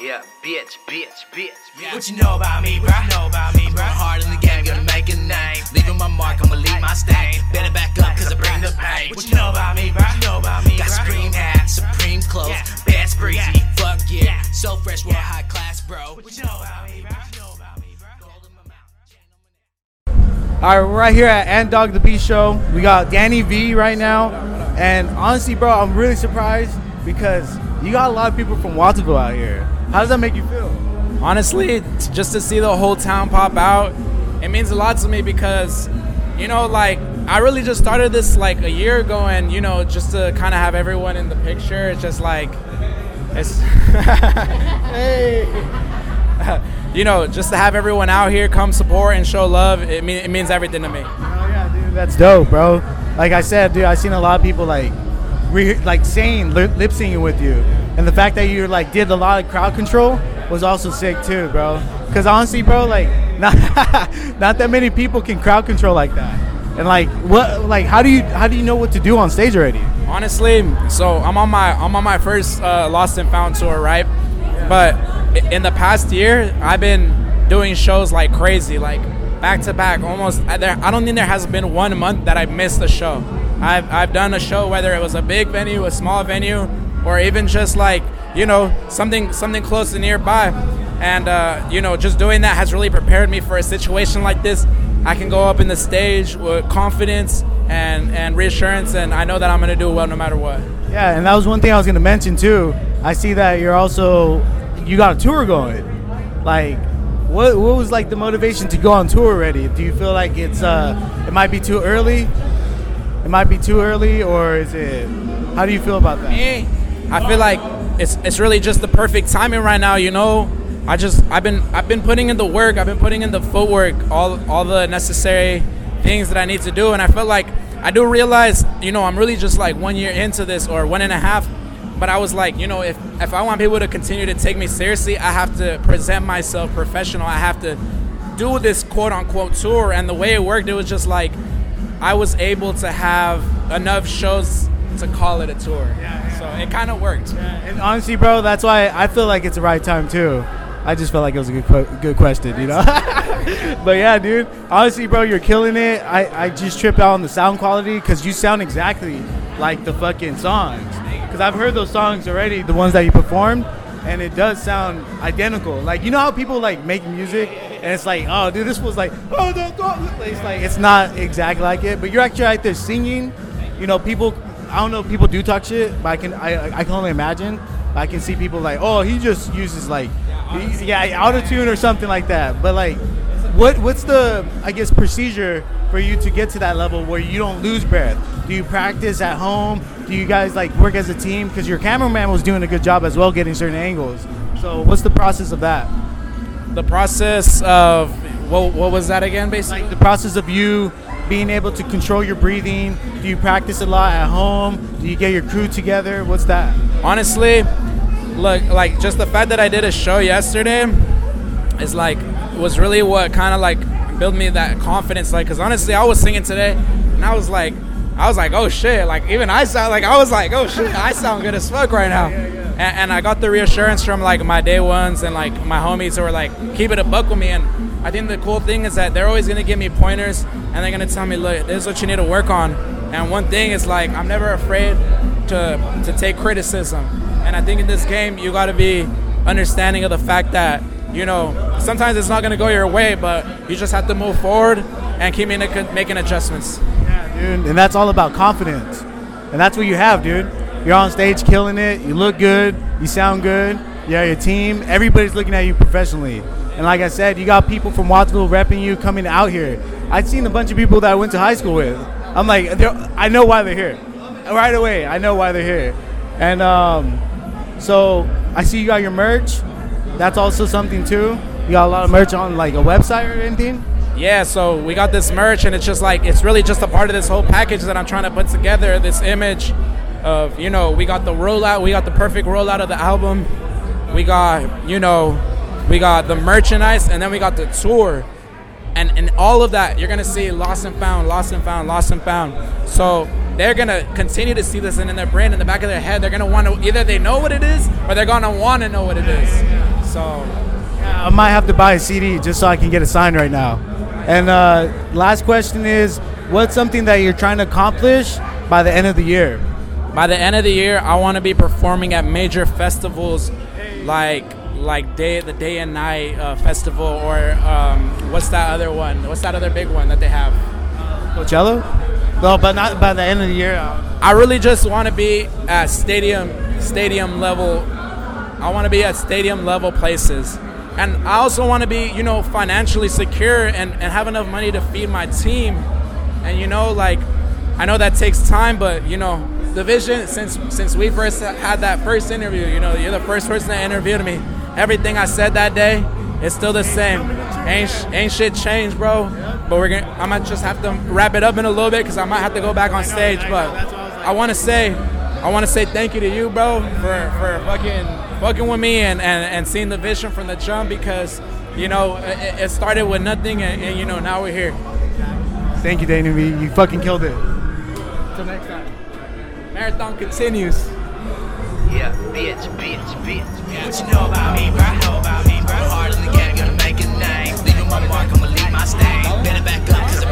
Yeah, bitch, bitch, bitch. Yeah. What you know about me, bro? What you know about me, bro? hard in the game, gonna make a name. Leaving my mark, I'ma leave my stain. Better back up, cause I bring the pain. What you know about me, bro? What you know about me, Got bro? supreme hat, supreme clothes, Yeah. best breezy, fuck yeah. Yeah. So fresh, we're high class, bro. What you know about me, bro? What you know about me, bro? All right, we're right here at Ant Dog the Beast Show. We got Danny V right now, and honestly, bro, I'm really surprised because you got a lot of people from Watsonville out here. How does that make you feel? honestly, just to see the whole town pop out, it means a lot to me because, you know, like I really just started this like a year ago, and you know, just to kind of have everyone in the picture, it's just like, it's, hey, you know, just to have everyone out here come support and show love, it, mean, it means everything to me. Oh yeah, dude, that's dope, bro. Like I said, dude, I seen a lot of people like, re- like saying lip lip syncing with you, and the fact that you like did a lot of crowd control was also sick too, bro. Cause honestly, bro, like not not that many people can crowd control like that. And like what, like how do you how do you know what to do on stage already? Honestly, so I'm on my I'm on my first uh, Lost and Found tour, right? But in the past year, I've been doing shows like crazy, like back to back. Almost, I- there, I don't think there has been one month that I've missed a show. I've I've done a show whether it was a big venue, a small venue, or even just like you know something something close to nearby. And uh, you know, just doing that has really prepared me for a situation like this. I can go up in the stage with confidence and, and reassurance, and I know that I'm going to do well no matter what. Yeah, and that was one thing I was gonna mention too. I see that you're also you got a tour going. Like, what what was like the motivation to go on tour already? Do you feel like it's uh it might be too early? It might be too early, or is it? How do you feel about that? Me, I feel like it's it's really just the perfect timing right now. You know, I just I've been I've been putting in the work. I've been putting in the footwork, all all the necessary things that I need to do, and I feel like I do realize, you know, I'm really just like one year into this or one and a half. But I was like, you know, if if I want people to continue to take me seriously, I have to present myself professional. I have to do this quote unquote tour, and the way it worked, it was just like I was able to have enough shows to call it a tour. It kind of worked. And honestly, bro, that's why I feel like it's the right time too. I just felt like it was a good good question, you know. but yeah, dude. Honestly, bro, you're killing it. I, I just trip out on the sound quality because you sound exactly like the fucking songs. Because I've heard those songs already, the ones that you performed, and it does sound identical. Like you know how people like make music and it's like, oh, dude, this was like, oh. It's like it's not exactly like it, but you're actually out there singing. You know, people. I don't know. if People do talk shit, but I can. I, I can only imagine. I can see people like, oh, he just uses like, he- yeah, auto tune or something like that. But like, what what's the I guess procedure for you to get to that level where you don't lose breath? Do you practice at home? Do you guys like work as a team? Because your cameraman was doing a good job as well, getting certain angles. So what's the process of that? The process of what, what was that again, basically? Like the process of you being able to control your breathing. Do you practice a lot at home? Do you get your crew together? What's that? Honestly, look, like just the fact that I did a show yesterday is like was really what kind of like built me that confidence. Like, cause honestly, I was singing today, and I was like, I was like, oh shit, like even I sound like I was like, oh shit, I sound good as fuck right now. And, and I got the reassurance from like my day ones and like my homies who were like, keep it a buck with me. And I think the cool thing is that they're always gonna give me pointers and they're gonna tell me, look, this is what you need to work on. And one thing is like, I'm never afraid to to take criticism. And I think in this game, you got to be understanding of the fact that you know sometimes it's not gonna go your way, but you just have to move forward and keep making making adjustments. Yeah, dude. And that's all about confidence. And that's what you have, dude. You're on stage killing it. You look good. You sound good. Yeah, your team. Everybody's looking at you professionally. And like I said, you got people from Watsonville repping you coming out here. I've seen a bunch of people that I went to high school with. I'm like, I know why they're here. Right away, I know why they're here. And um, so I see you got your merch. That's also something too. You got a lot of merch on like a website or anything. Yeah, so we got this merch, and it's just like it's really just a part of this whole package that I'm trying to put together. This image of you know we got the rollout, we got the perfect rollout of the album, we got you know we got the merchandise, and then we got the tour, and and all of that you're gonna see lost and found, lost and found, lost and found. So they're gonna continue to see this and in their brain, in the back of their head, they're gonna want to either they know what it is or they're gonna want to know what it is. So I might have to buy a CD just so I can get a sign right now. And uh, last question is, what's something that you're trying to accomplish by the end of the year? by the end of the year, I want to be performing at major festivals like like day the day and night uh, festival or um, what's that other one? What's that other big one that they have? Coachella? No, but not by the end of the year. uh, I really just want to be at stadium stadium level. I want to be at stadium level places. And I also want to be, you know, financially secure and, and have enough money to feed my team. And you know, like I know that takes time, but you know, the vision since since we first had that first interview, you know, you're the first person that interviewed me. Everything I said that day is still the same. Ain't sh- ain't shit changed, bro. But we're gonna I might just have to wrap it up in a little bit because I might have to go back on stage. But I want to say I want to say thank you to you, bro, for for fucking fucking with me and and, and seeing the vision from the jump because you know it, it started with nothing and, and you know now we're here. Thank you, Danny You fucking killed it. Till next time. Marathon continues. Yeah, bitch, bitch, bitch. bitch. What you know about me, bro? Know about me, bro? Hard in the game, gonna make a name. Leaving my mark, I'ma leave my stain. Better back up, cause I'm